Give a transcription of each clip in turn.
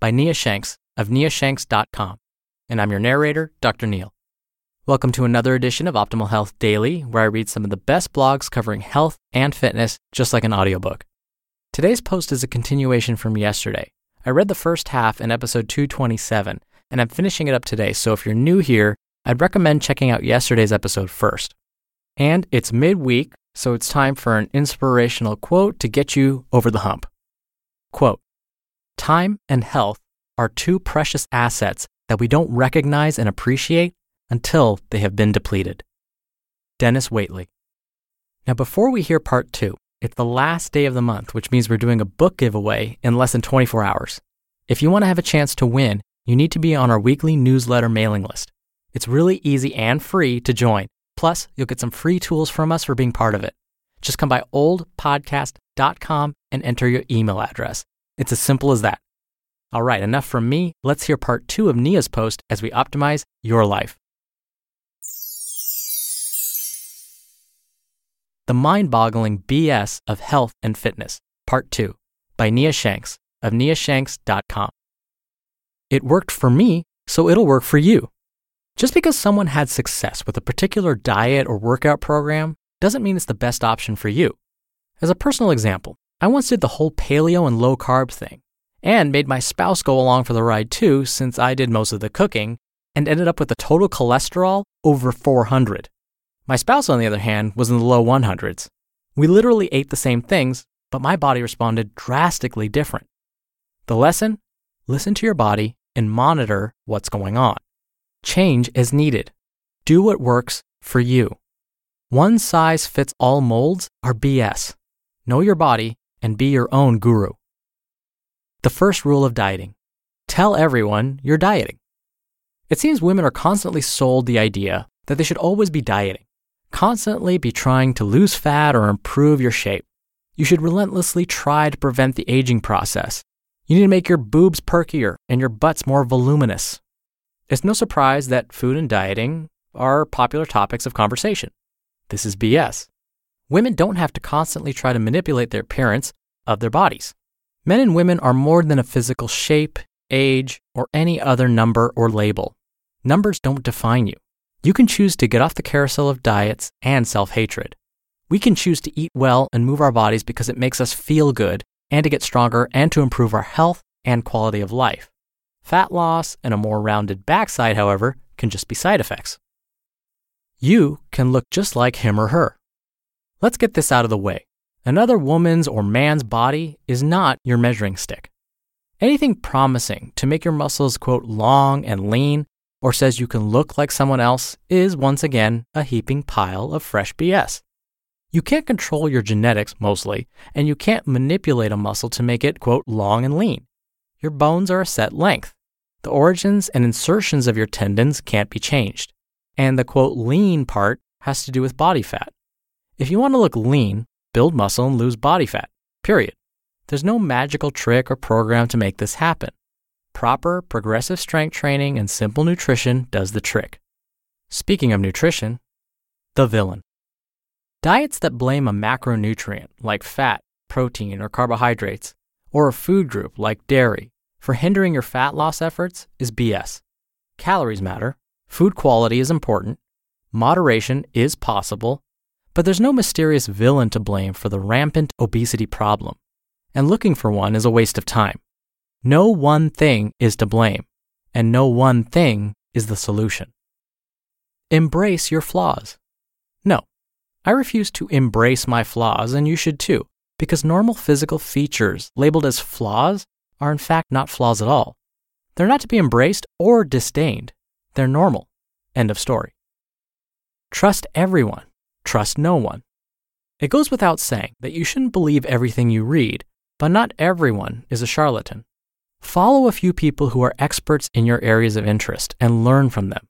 by Nia Shanks of niashanks.com. And I'm your narrator, Dr. Neil. Welcome to another edition of Optimal Health Daily, where I read some of the best blogs covering health and fitness, just like an audiobook. Today's post is a continuation from yesterday. I read the first half in episode 227, and I'm finishing it up today, so if you're new here, I'd recommend checking out yesterday's episode first. And it's midweek, so it's time for an inspirational quote to get you over the hump. Quote Time and health are two precious assets that we don't recognize and appreciate until they have been depleted. Dennis Waitley. Now, before we hear part two, it's the last day of the month, which means we're doing a book giveaway in less than 24 hours. If you want to have a chance to win, you need to be on our weekly newsletter mailing list. It's really easy and free to join. Plus, you'll get some free tools from us for being part of it. Just come by oldpodcast.com and enter your email address. It's as simple as that. All right, enough from me. Let's hear part two of Nia's post as we optimize your life. The Mind Boggling BS of Health and Fitness, Part 2, by Nia Shanks of niashanks.com. It worked for me, so it'll work for you. Just because someone had success with a particular diet or workout program doesn't mean it's the best option for you. As a personal example, I once did the whole paleo and low carb thing and made my spouse go along for the ride too since I did most of the cooking and ended up with a total cholesterol over 400. My spouse, on the other hand, was in the low 100s. We literally ate the same things, but my body responded drastically different. The lesson? Listen to your body and monitor what's going on. Change as needed. Do what works for you. One size fits all molds are BS. Know your body and be your own guru. The first rule of dieting tell everyone you're dieting. It seems women are constantly sold the idea that they should always be dieting, constantly be trying to lose fat or improve your shape. You should relentlessly try to prevent the aging process. You need to make your boobs perkier and your butts more voluminous. It's no surprise that food and dieting are popular topics of conversation. This is BS. Women don't have to constantly try to manipulate their appearance of their bodies. Men and women are more than a physical shape, age, or any other number or label. Numbers don't define you. You can choose to get off the carousel of diets and self hatred. We can choose to eat well and move our bodies because it makes us feel good and to get stronger and to improve our health and quality of life. Fat loss and a more rounded backside, however, can just be side effects. You can look just like him or her. Let's get this out of the way. Another woman's or man's body is not your measuring stick. Anything promising to make your muscles, quote, long and lean or says you can look like someone else is once again a heaping pile of fresh BS. You can't control your genetics mostly, and you can't manipulate a muscle to make it, quote, long and lean. Your bones are a set length. The origins and insertions of your tendons can't be changed. And the, quote, lean part has to do with body fat. If you want to look lean, build muscle and lose body fat, period. There's no magical trick or program to make this happen. Proper progressive strength training and simple nutrition does the trick. Speaking of nutrition, the villain. Diets that blame a macronutrient like fat, protein, or carbohydrates, or a food group like dairy, for hindering your fat loss efforts is BS. Calories matter, food quality is important, moderation is possible, But there's no mysterious villain to blame for the rampant obesity problem, and looking for one is a waste of time. No one thing is to blame, and no one thing is the solution. Embrace your flaws. No, I refuse to embrace my flaws, and you should too, because normal physical features labeled as flaws are in fact not flaws at all. They're not to be embraced or disdained. They're normal. End of story. Trust everyone. Trust no one. It goes without saying that you shouldn't believe everything you read, but not everyone is a charlatan. Follow a few people who are experts in your areas of interest and learn from them.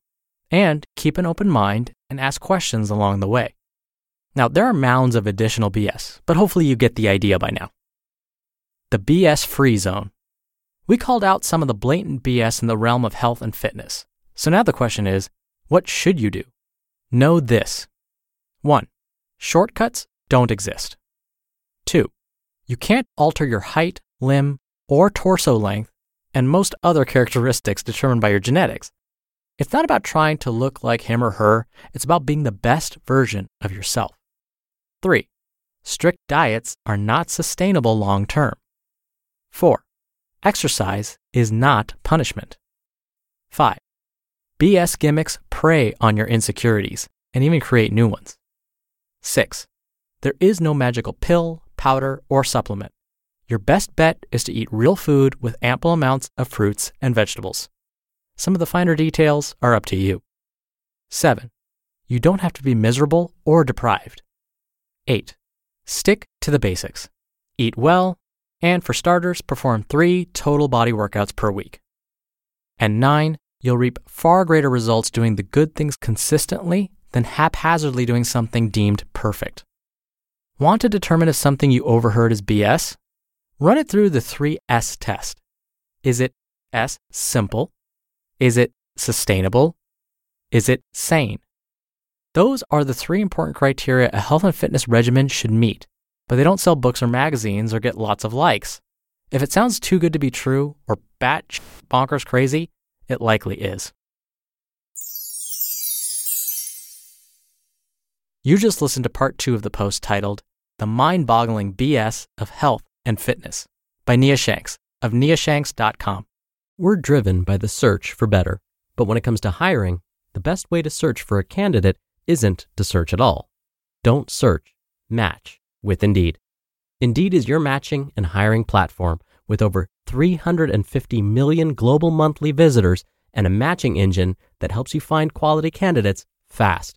And keep an open mind and ask questions along the way. Now, there are mounds of additional BS, but hopefully you get the idea by now. The BS free zone. We called out some of the blatant BS in the realm of health and fitness. So now the question is what should you do? Know this 1. Shortcuts don't exist. 2. You can't alter your height, limb, or torso length and most other characteristics determined by your genetics. It's not about trying to look like him or her, it's about being the best version of yourself. 3. Strict diets are not sustainable long term. 4. Exercise is not punishment. 5. BS gimmicks prey on your insecurities and even create new ones. 6. There is no magical pill, powder, or supplement. Your best bet is to eat real food with ample amounts of fruits and vegetables. Some of the finer details are up to you. 7. You don't have to be miserable or deprived. 8. Stick to the basics. Eat well, and for starters, perform three total body workouts per week. And 9. You'll reap far greater results doing the good things consistently than haphazardly doing something deemed perfect. Want to determine if something you overheard is BS? Run it through the 3S test. Is it S, simple? Is it sustainable? Is it sane? Those are the three important criteria a health and fitness regimen should meet, but they don't sell books or magazines or get lots of likes. If it sounds too good to be true or bat bonkers crazy, it likely is. You just listened to part two of the post titled The Mind Boggling BS of Health and Fitness by Nia Shanks of niashanks.com. We're driven by the search for better, but when it comes to hiring, the best way to search for a candidate isn't to search at all. Don't search, match with Indeed. Indeed is your matching and hiring platform with over 350 million global monthly visitors and a matching engine that helps you find quality candidates fast.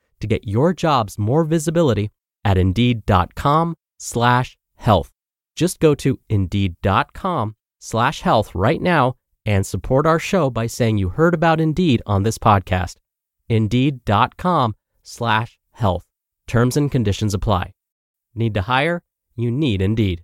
to get your jobs more visibility at indeed.com slash health. Just go to indeed.com slash health right now and support our show by saying you heard about Indeed on this podcast. Indeed.com slash health. Terms and conditions apply. Need to hire? You need Indeed.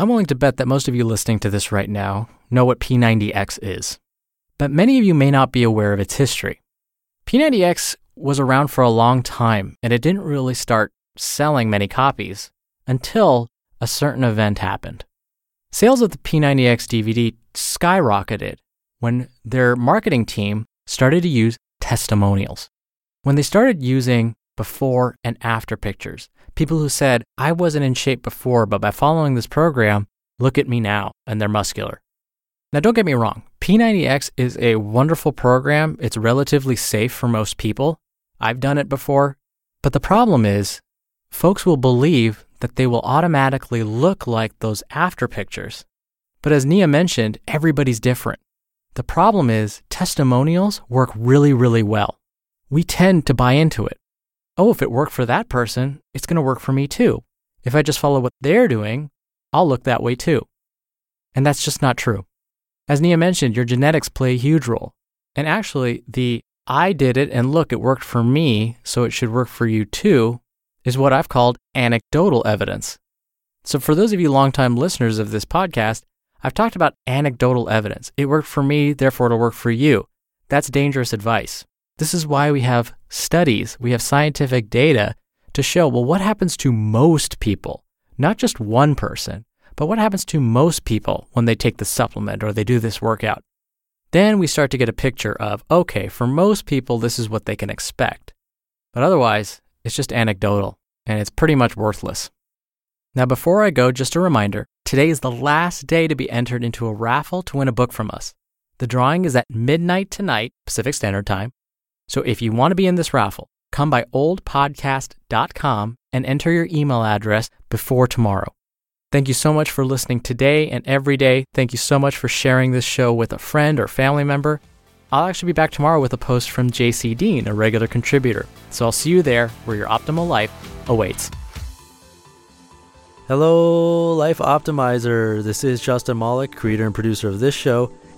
I'm willing to bet that most of you listening to this right now know what P90X is, but many of you may not be aware of its history. P90X was around for a long time and it didn't really start selling many copies until a certain event happened. Sales of the P90X DVD skyrocketed when their marketing team started to use testimonials. When they started using before and after pictures, People who said, I wasn't in shape before, but by following this program, look at me now, and they're muscular. Now, don't get me wrong, P90X is a wonderful program. It's relatively safe for most people. I've done it before. But the problem is, folks will believe that they will automatically look like those after pictures. But as Nia mentioned, everybody's different. The problem is testimonials work really, really well. We tend to buy into it. Oh, if it worked for that person, it's going to work for me too. If I just follow what they're doing, I'll look that way too. And that's just not true. As Nia mentioned, your genetics play a huge role. And actually, the I did it and look, it worked for me, so it should work for you too, is what I've called anecdotal evidence. So, for those of you longtime listeners of this podcast, I've talked about anecdotal evidence. It worked for me, therefore it'll work for you. That's dangerous advice. This is why we have studies, we have scientific data to show well, what happens to most people, not just one person, but what happens to most people when they take the supplement or they do this workout? Then we start to get a picture of okay, for most people, this is what they can expect. But otherwise, it's just anecdotal and it's pretty much worthless. Now, before I go, just a reminder today is the last day to be entered into a raffle to win a book from us. The drawing is at midnight tonight, Pacific Standard Time. So if you want to be in this raffle, come by oldpodcast.com and enter your email address before tomorrow. Thank you so much for listening today and every day. Thank you so much for sharing this show with a friend or family member. I'll actually be back tomorrow with a post from JC Deen, a regular contributor. So I'll see you there where your optimal life awaits. Hello, Life Optimizer. This is Justin Malik, creator and producer of this show